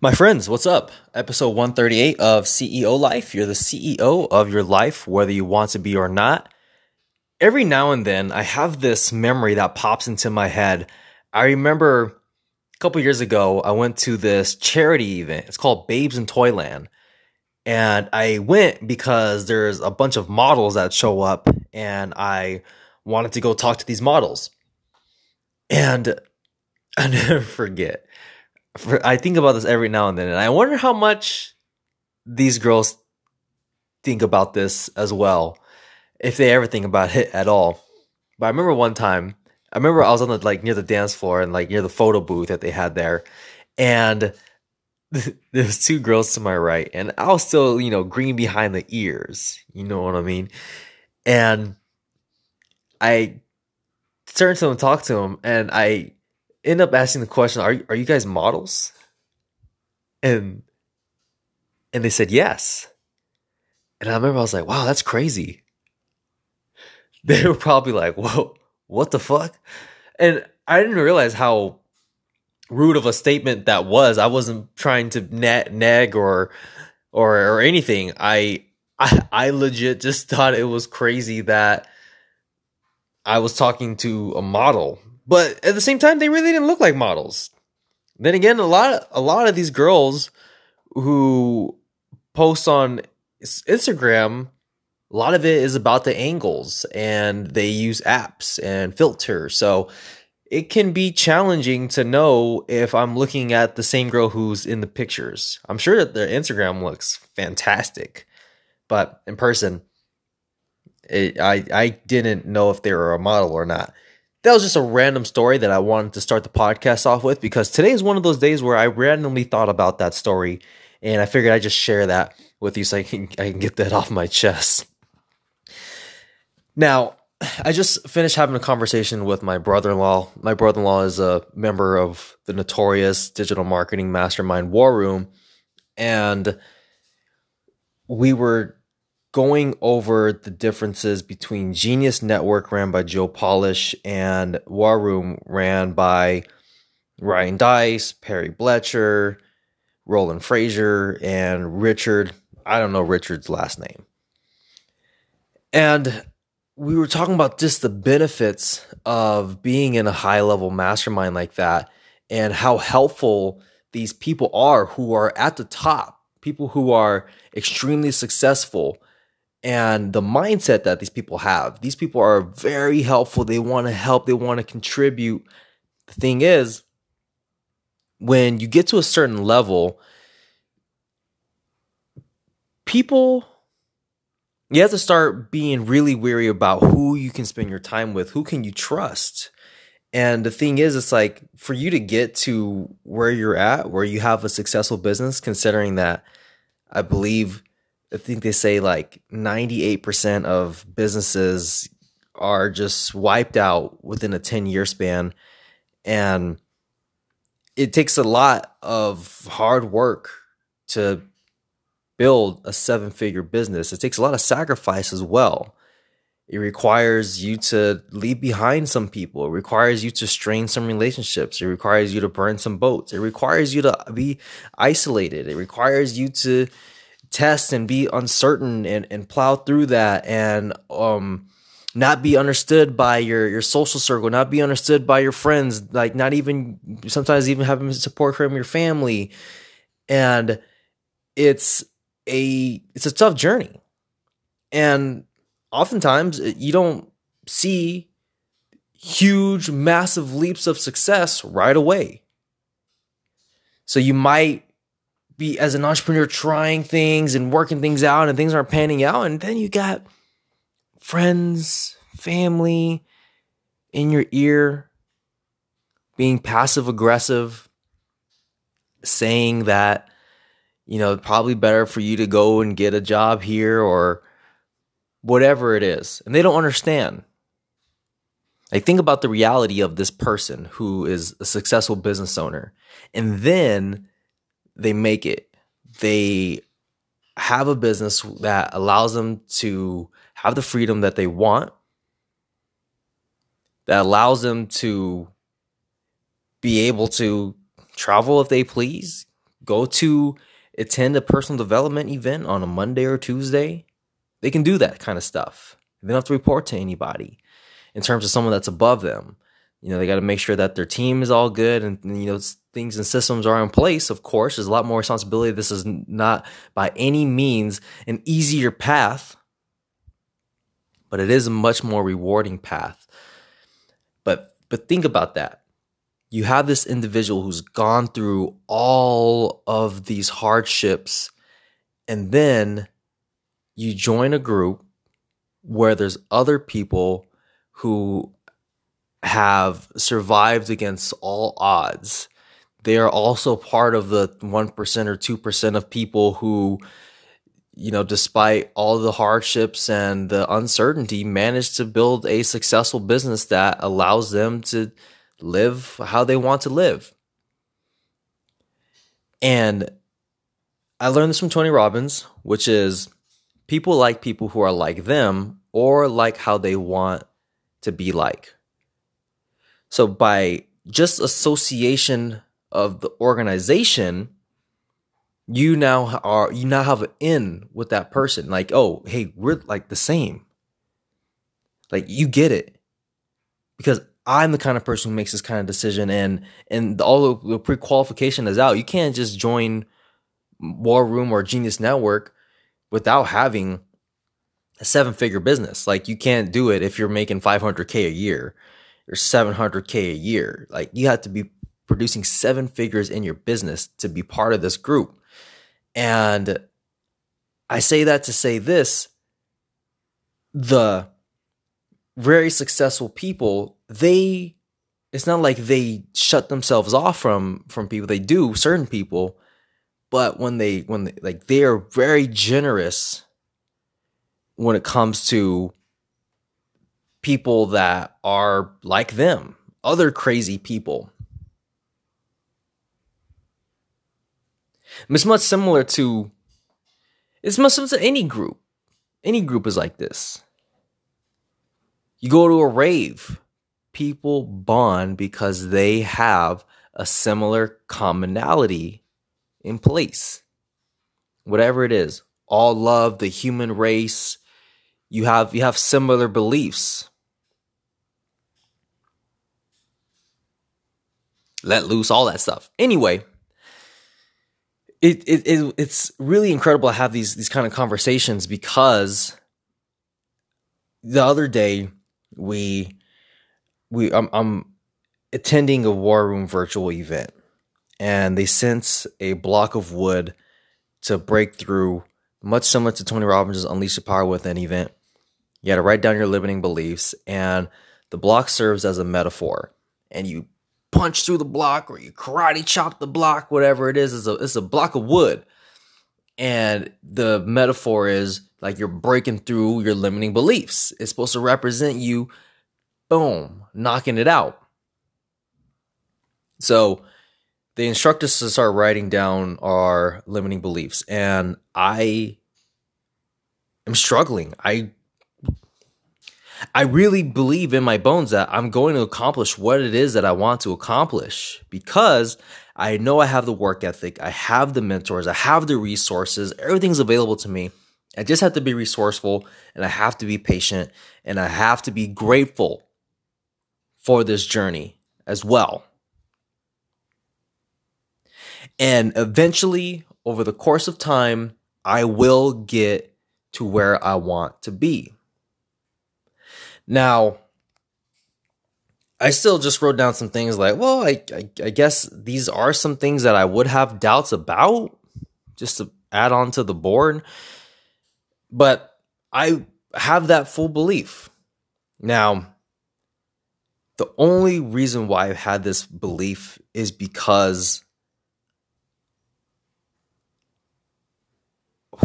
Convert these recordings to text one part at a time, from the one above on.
My friends, what's up? Episode 138 of CEO Life. You're the CEO of your life, whether you want to be or not. Every now and then, I have this memory that pops into my head. I remember a couple years ago, I went to this charity event. It's called Babes in Toyland. And I went because there's a bunch of models that show up, and I wanted to go talk to these models. And I never forget for, I think about this every now and then, and I wonder how much these girls think about this as well, if they ever think about it at all. But I remember one time, I remember I was on the like near the dance floor and like near the photo booth that they had there, and there's two girls to my right, and I was still you know green behind the ears, you know what I mean, and I turned to them, talked to them, and I end up asking the question, "Are are you guys models?" And and they said yes. And I remember I was like, "Wow, that's crazy." They were probably like, "Whoa, what the fuck?" And I didn't realize how rude of a statement that was. I wasn't trying to nag, nag or or or anything. I I I legit just thought it was crazy that I was talking to a model but at the same time, they really didn't look like models. Then again, a lot of, a lot of these girls who post on Instagram, a lot of it is about the angles and they use apps and filters. So it can be challenging to know if I'm looking at the same girl who's in the pictures. I'm sure that their Instagram looks fantastic, but in person, it, I I didn't know if they were a model or not that was just a random story that I wanted to start the podcast off with because today is one of those days where I randomly thought about that story and I figured I'd just share that with you so I can, I can get that off my chest. Now, I just finished having a conversation with my brother in law. My brother in law is a member of the notorious digital marketing mastermind War Room. And we were going over the differences between Genius Network, ran by Joe Polish, and War Room, ran by Ryan Deiss, Perry Belcher, Roland Frasier, and Richard. I don't know Richard's last name. And we were talking about just the benefits of being in a high level mastermind like that and how helpful these people are who are at the top, people who are extremely successful and the mindset that these people have. These people are very helpful. They want to help, they want to contribute. The thing is, when you get to a certain level, people you have to start being really weary about who you can spend your time with, who can you trust. And the thing is, it's like for you to get to where you're at, where you have a successful business, considering that I believe I think they say like 98% of businesses are just wiped out within a 10 year span. And it takes a lot of hard work to build a seven figure business. It takes a lot of sacrifice as well. It requires you to leave behind some people. It requires you to strain some relationships. It requires you to burn some boats. It requires you to be isolated. It requires you to test and be uncertain and, and plow through that and um not be understood by your your social circle, not be understood by your friends, like not even sometimes even having support from your family. And it's a it's a tough journey. And oftentimes you don't see huge massive leaps of success right away. So you might be as an entrepreneur trying things and working things out and things aren't panning out. And then you got friends family in your ear being passive aggressive saying that you know probably better for you to go and get a job here or whatever it is. And they don't understand. Like think about the reality of this person who is a successful business owner. And then they make it. They have a business that allows them to have the freedom that they want, that allows them to be able to travel if they please, go to attend a personal development event on a Monday or Tuesday. They can do that kind of stuff. They don't have to report to anybody in terms of someone that's above them. You know, they got to make sure that their team is all good and, you know, things and systems are in place. Of course, there's a lot more responsibility. This is not by any means an easier path, but it is a much more rewarding path. But, but think about that. You have this individual who's gone through all of these hardships and then you join a group where there's other people who have survived against all odds. They are also part of the 1% or 2% of people who, you know, despite all the hardships and the uncertainty, managed to build a successful business that allows them to live how they want to live. And I learned this from Tony Robbins, which is people like people who are like them or like how they want to be like. So by just association of the organization, you now are you now have an in with that person. Like, oh, hey, we're like the same. Like you get it. Because I'm the kind of person who makes this kind of decision and and all the pre-qualification is out. You can't just join War Room or Genius Network without having a seven figure business. Like you can't do it if you're making 500k a year or 700k a year. Like you have to be producing seven figures in your business to be part of this group. And I say that to say this the very successful people, they it's not like they shut themselves off from from people. They do certain people, but when they when they, like they are very generous when it comes to people that are like them, other crazy people. It's much similar to it's much similar to any group. Any group is like this. You go to a rave, people bond because they have a similar commonality in place. Whatever it is, all love, the human race, you have you have similar beliefs. Let loose all that stuff. Anyway, it, it, it it's really incredible to have these these kind of conversations because the other day we we I'm, I'm attending a war room virtual event and they sent a block of wood to break through much similar to Tony Robbins' Unleash the Power Within event. You got to write down your limiting beliefs, and the block serves as a metaphor. And you punch through the block, or you karate chop the block, whatever it is. It's a it's a block of wood, and the metaphor is like you're breaking through your limiting beliefs. It's supposed to represent you, boom, knocking it out. So they instruct us to start writing down our limiting beliefs, and I am struggling. I I really believe in my bones that I'm going to accomplish what it is that I want to accomplish because I know I have the work ethic, I have the mentors, I have the resources, everything's available to me. I just have to be resourceful and I have to be patient and I have to be grateful for this journey as well. And eventually, over the course of time, I will get to where I want to be. Now, I still just wrote down some things like, well, I, I, I, guess these are some things that I would have doubts about, just to add on to the board. But I have that full belief. Now, the only reason why I've had this belief is because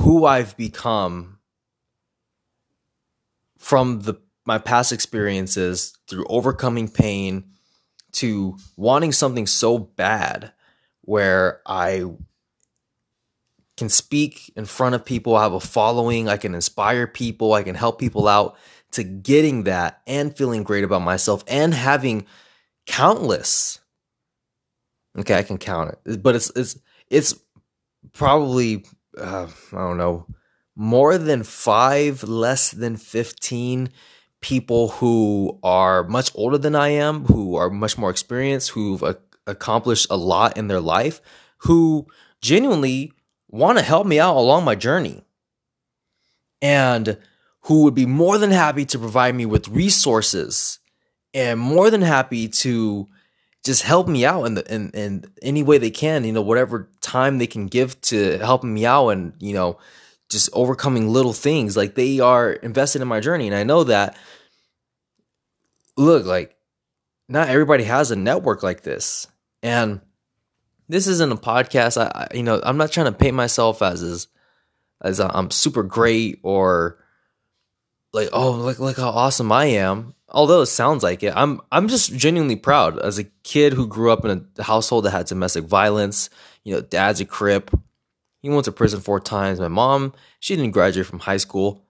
who I've become from the my past experiences through overcoming pain to wanting something so bad where I can speak in front of people, I have a following, I can inspire people, I can help people out to getting that and feeling great about myself and having countless okay, I can count it. But it's it's it's probably uh, I don't know more than five, less than fifteen people who are much older than I am, who are much more experienced, who've a- accomplished a lot in their life, who genuinely want to help me out along my journey. And who would be more than happy to provide me with resources and more than happy to just help me out in the in, in any way they can, you know, whatever time they can give to helping me out and, you know, just overcoming little things. Like they are invested in my journey. And I know that look, like not everybody has a network like this. And this isn't a podcast. I, I you know, I'm not trying to paint myself as as as I'm super great or like oh look look how awesome I am. Although it sounds like it, I'm I'm just genuinely proud as a kid who grew up in a household that had domestic violence. You know, dad's a crip. He went to prison four times. My mom, she didn't graduate from high school.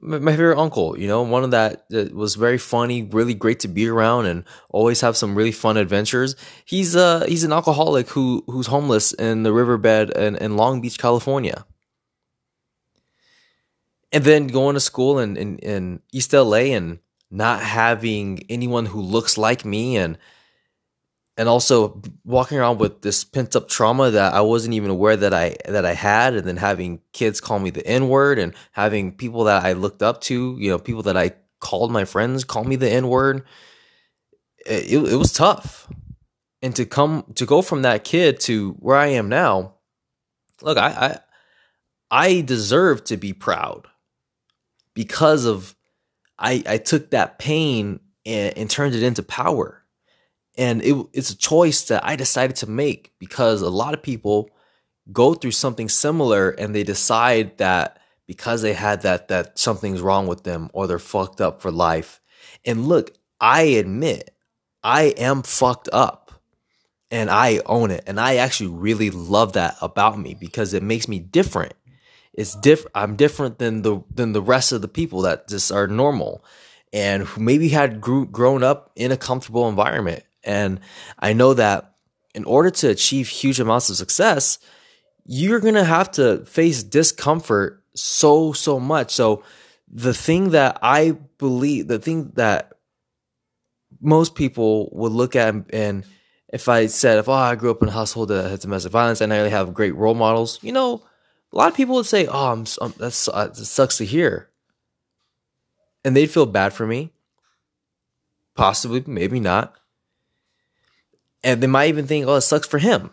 My, my favorite uncle, you know, one of that, that was very funny, really great to be around, and always have some really fun adventures. He's uh he's an alcoholic who who's homeless in the riverbed in, in Long Beach, California and then going to school in, in, in East LA and not having anyone who looks like me and and also walking around with this pent up trauma that I wasn't even aware that I that I had, and then having kids call me the N word, and having people that I looked up to, you know, people that I called my friends call me the N word. It, it was tough, and to come to go from that kid to where I am now. Look, I I, I deserve to be proud because of I I took that pain and, and turned it into power. And it, it's a choice that I decided to make because a lot of people go through something similar and they decide that because they had that that something's wrong with them or they're fucked up for life. And look, I admit I am fucked up and I own it. And I actually really love that about me because it makes me different it's diff I'm different than the than the rest of the people that just are normal and who maybe had grew, grown up in a comfortable environment. And I know that in order to achieve huge amounts of success, you're going to have to face discomfort so so much. So the thing that I believe, the thing that most people would look at and if I said, if oh, I grew up in a household that had domestic violence and I really have great role models, you know, a lot of people would say, "Oh, I'm, I'm that's uh, that sucks to hear," and they'd feel bad for me. Possibly, maybe not, and they might even think, "Oh, it sucks for him."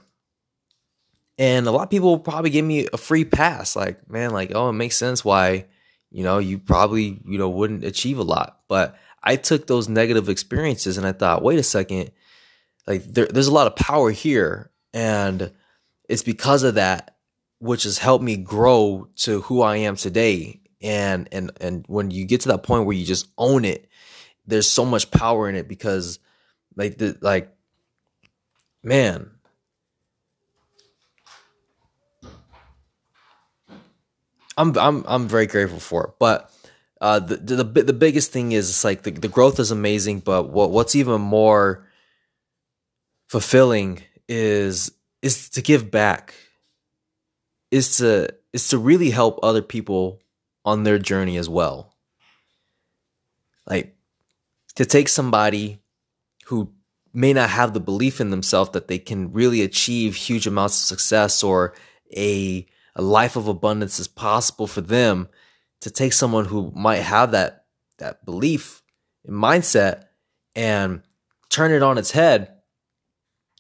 And a lot of people will probably give me a free pass, like, "Man, like, oh, it makes sense why, you know, you probably you know wouldn't achieve a lot." But I took those negative experiences and I thought, wait a second, like there, there's a lot of power here, and it's because of that which has helped me grow to who I am today. And and and when you get to that point where you just own it, there's so much power in it because like the like man I'm I'm I'm very grateful for it. But uh, the, the the biggest thing is it's like the, the growth is amazing, but what what's even more fulfilling is is to give back is to is to really help other people on their journey as well. Like to take somebody who may not have the belief in themselves that they can really achieve huge amounts of success or a a life of abundance is possible for them to take someone who might have that that belief and mindset and turn it on its head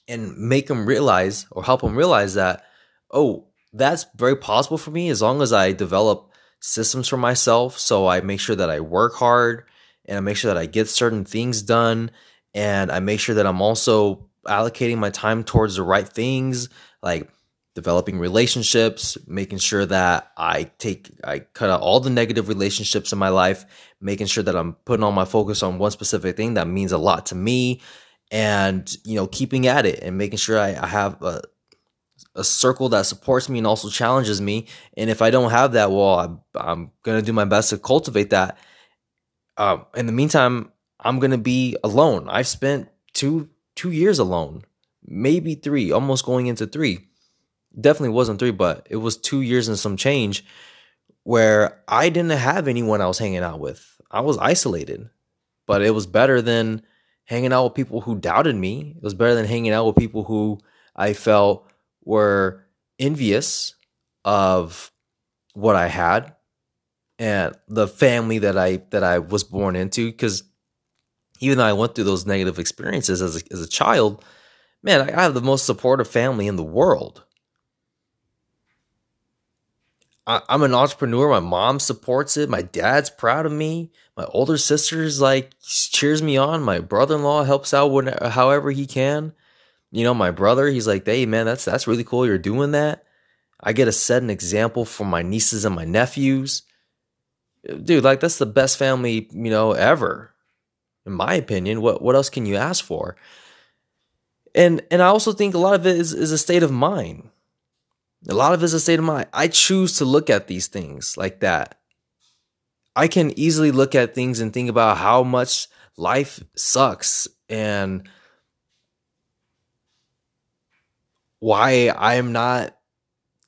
and make them realize or help them realize that oh that's very possible for me as long as I develop systems for myself. So I make sure that I work hard and I make sure that I get certain things done. And I make sure that I'm also allocating my time towards the right things, like developing relationships, making sure that I take, I cut out all the negative relationships in my life, making sure that I'm putting all my focus on one specific thing that means a lot to me and, you know, keeping at it and making sure I, I have a, a circle that supports me and also challenges me. And if I don't have that, well, I'm, I'm gonna do my best to cultivate that. Um, in the meantime, I'm gonna be alone. I've spent two two years alone, maybe three, almost going into three. definitely wasn't three, but it was two years and some change where I didn't have anyone I was hanging out with. I was isolated, but it was better than hanging out with people who doubted me. It was better than hanging out with people who I felt were envious of what I had and the family that I that I was born into because even though I went through those negative experiences as a, as a child, man, I have the most supportive family in the world. I, am an entrepreneur. My mom supports it. My dad's proud of me. My older sister's like cheers me on. My brother-in-law helps out when, however he can. You know, my brother, he's like, "Hey, man, that's that's really cool. You're doing that." I get to set an example for my nieces and my nephews. Dude, like that's the best family, you know, ever. In my opinion, what what else can you ask for? And and I also think a lot of it is, is a state of mind. A lot of it is a state of mind. I choose to look at these things like that. I can easily look at things and think about how much life sucks and why I am not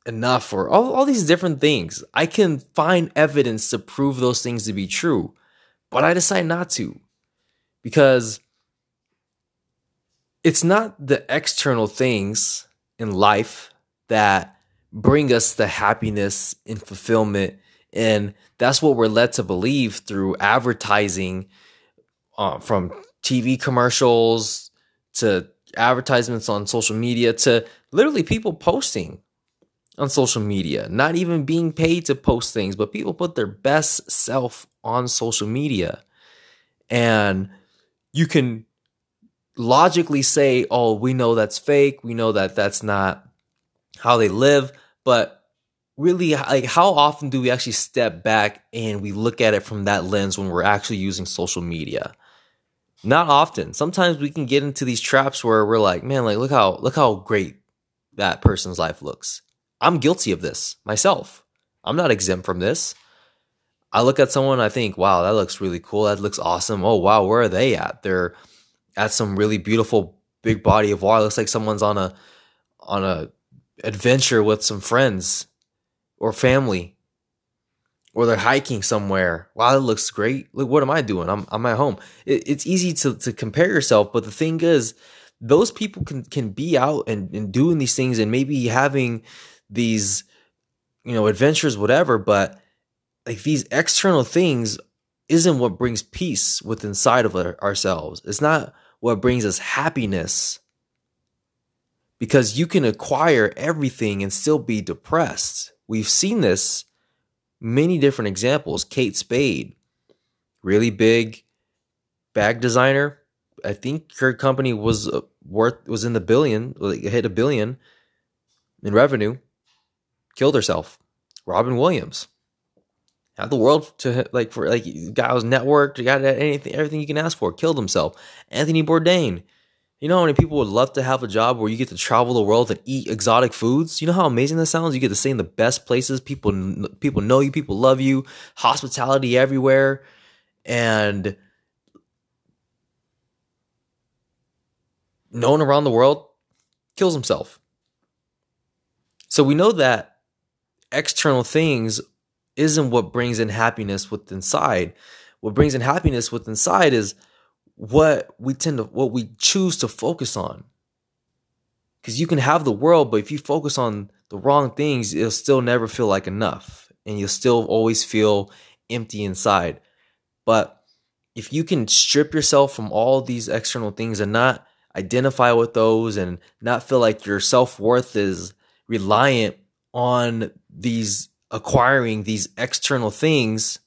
enough or all, all these different things. I can find evidence to prove those things to be true, but I decide not to because it's not the external things in life that bring us the happiness and fulfillment. And that's what we're led to believe through advertising uh, from TV commercials to advertisements on social media to literally people posting on social media, not even being paid to post things, but people put their best self on social media. And you can logically say, oh, we know that's fake. We know that that's not how they live. But really, like, how often do we actually step back and we look at it from that lens when we're actually using social media? Not often. Sometimes we can get into these traps where we're like, man, like, look how, look how great that person's life looks. I'm guilty of this myself. I'm not exempt from this. I look at someone, I think, wow, that looks really cool. That looks awesome. Oh, wow, where are they at? They're at some really beautiful big body of water. It looks like someone's on a on a adventure with some friends or family. Or they're hiking somewhere. Wow, that looks great. Look, what am I doing? I'm I'm at home. It, it's easy to to compare yourself, but the thing is, those people can can be out and, and doing these things and maybe having these you know adventures whatever but like these external things isn't what brings peace within inside of ourselves. It's not what brings us happiness. Because you can acquire everything and still be depressed. We've seen this many different examples. Kate spade really big bag designer. I think her company was uh, worth was in the billion like hit a billion in revenue. Killed herself. Robin Williams had the world to like for like guy was networked, got anything, everything you can ask for, killed himself. Anthony Bourdain. You know how many people would love to have a job where you get to travel the world and eat exotic foods? You know how amazing that sounds. You get to stay in the best places. People people know you. People love you. Hospitality everywhere, and known around the world. Kills himself. So we know that external things isn't what brings in happiness with inside. What brings in happiness with inside is what we tend to what we choose to focus on. Cuz you can have the world, but if you focus on the wrong things, it'll still never feel like enough and you'll still always feel empty inside. But if you can strip yourself from all these external things and not identify with those and not feel like your self-worth is reliant on these acquiring these external things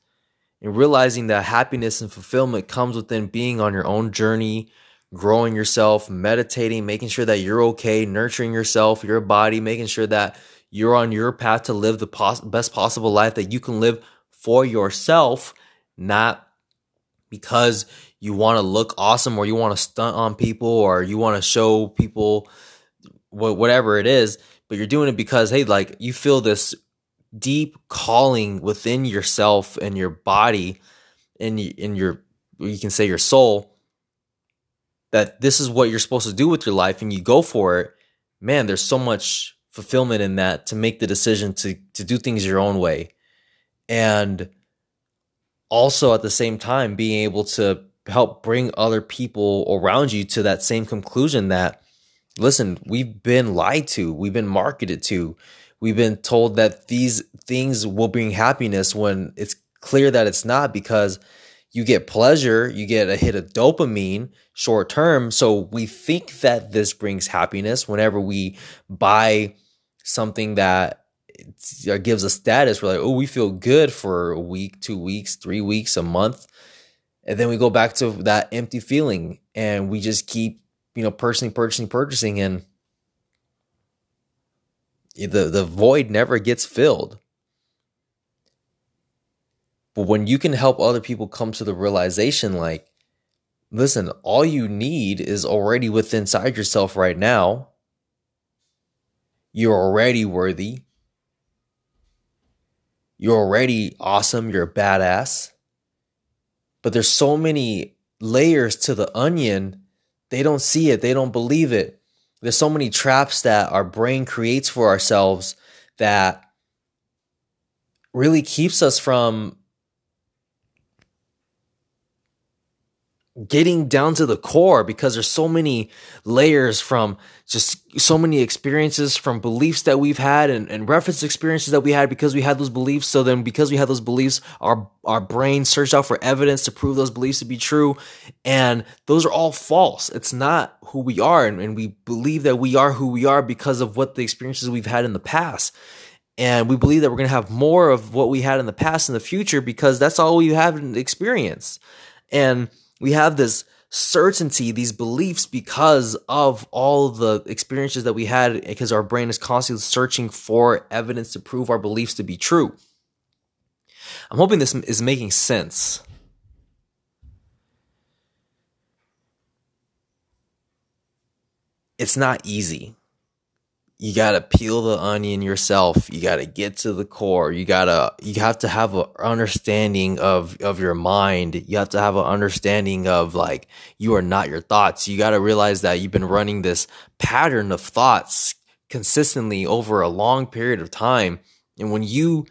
and realizing that happiness and fulfillment comes within being on your own journey, growing yourself, meditating, making sure that you're okay, nurturing yourself, your body, making sure that you're on your path to live the pos- best possible life that you can live for yourself, not because you want to look awesome or you want to stunt on people or you want to show people whatever it is but you're doing it because hey like you feel this deep calling within yourself and your body and in your you can say your soul that this is what you're supposed to do with your life and you go for it. Man there's so much fulfillment in that to make the decision to to do things your own way. And also at the same time being able to help bring other people around you to that same conclusion that listen we've been lied to we've been marketed to we've been told that these things will bring happiness when it's clear that it's not because you get pleasure, you get a hit of dopamine short term. So we think that this brings happiness whenever we buy something that gives us status. We're like, oh, we feel good for a week, two weeks, three weeks, a month. And then we go back to that empty feeling and we just keep, you know, purchasing, purchasing, purchasing. And the, the void never gets filled. But when you can help other people come to the realization, like, listen, all you need is already within inside yourself right now. You're already worthy. You're already awesome. You're a badass. But there's so many layers to the onion. They don't see it. They don't believe it. There's so many traps that our brain creates for ourselves that really keeps us from getting down to the core because there's so many layers from just so many experiences from beliefs that we've had and, and reference experiences that we had because we had those beliefs. So then because we had those beliefs, our our brain searched out for evidence to prove those beliefs to be true. And those are all false. It's not who we are. And, and we believe that we are who we are because of what the experiences we've had in the past. And we believe that we're going to have more of what we had in the past in the future because that's all we have experienced. And we have this certainty, these beliefs because of all the experiences that we had, because our brain is constantly searching for evidence to prove our beliefs to be true. I'm hoping this is making sense. It's not easy you got to peel the onion yourself. You got to get to the core. You got to you have to have an understanding of of your mind. You have to have an understanding of like you are not your thoughts. You got to realize that you've been running this pattern of thoughts consistently over a long period of time. And when you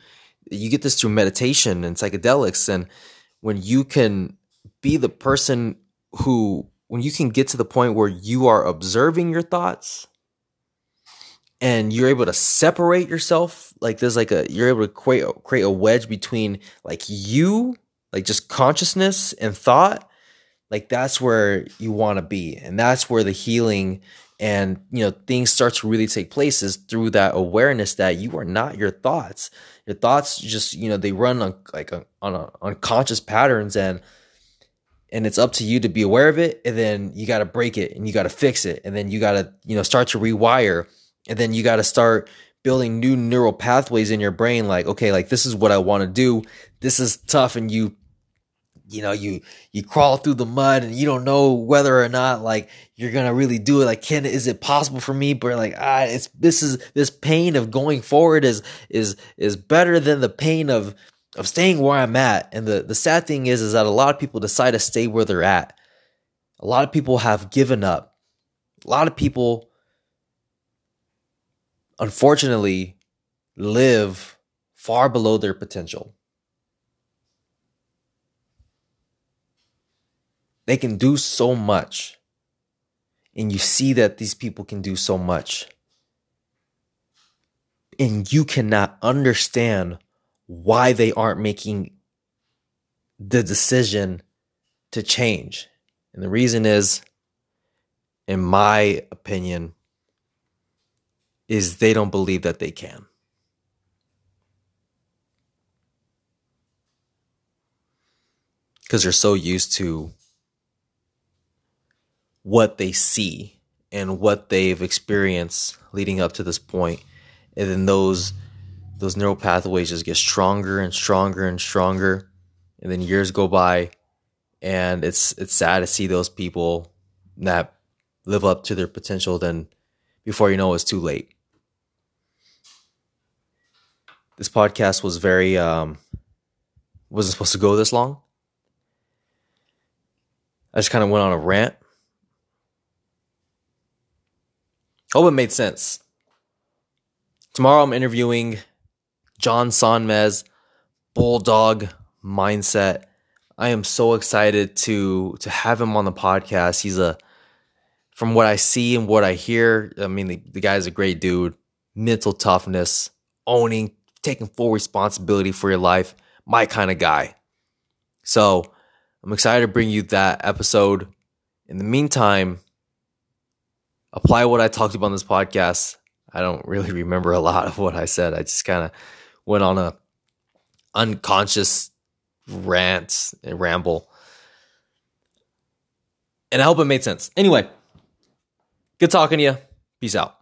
you get this through meditation and psychedelics and when you can be the person who when you can get to the point where you are observing your thoughts and you're able to separate yourself like there's like a you're able to create create a wedge between like you like just consciousness and thought like that's where you want to be and that's where the healing and you know things start to really take place is through that awareness that you are not your thoughts. Your thoughts just you know they run on like a, on a, unconscious patterns and and it's up to you to be aware of it and then you got to break it and you got to fix it and then you got to you know start to rewire and then you got to start building new neural pathways in your brain like okay like this is what i want to do. This is tough and you you know you you crawl through the mud and you don't know whether or not like you're gonna really do it. Like can is it possible for me? But like ah it's this is this pain of going forward is is is better than the pain of of staying where i'm at. And the the sad thing is is that a lot of people decide to stay where they're at. A lot of people have given up. A lot of people unfortunately live far below their potential. They can do so much. And you see that these people can do so much. And you cannot understand why they aren't making the decision to change. And the reason is, in my opinion, is they don't believe that they can. Because they're so used to what they see and what they've experienced leading up to this point. And then those those neural pathways just get stronger and stronger and stronger. And then years go by and it's it's sad to see those people that live up to their potential then before you know it's too late this podcast was very um wasn't supposed to go this long. I just kind of went on a rant. Hope it made sense. Tomorrow I'm interviewing John Sonmez, Bulldog Mindset. I am so excited to to have him on the podcast. He's a from what I see and what I hear, I mean the, the guy's a great dude. Mental toughness, owning, taking full responsibility for your life, my kind of guy. So I'm excited to bring you that episode. In the meantime, apply what I talked about on this podcast. I don't really remember a lot of what I said. I just kind of went on a unconscious rant and ramble. And I hope it made sense. Anyway, good talking to you. Peace out.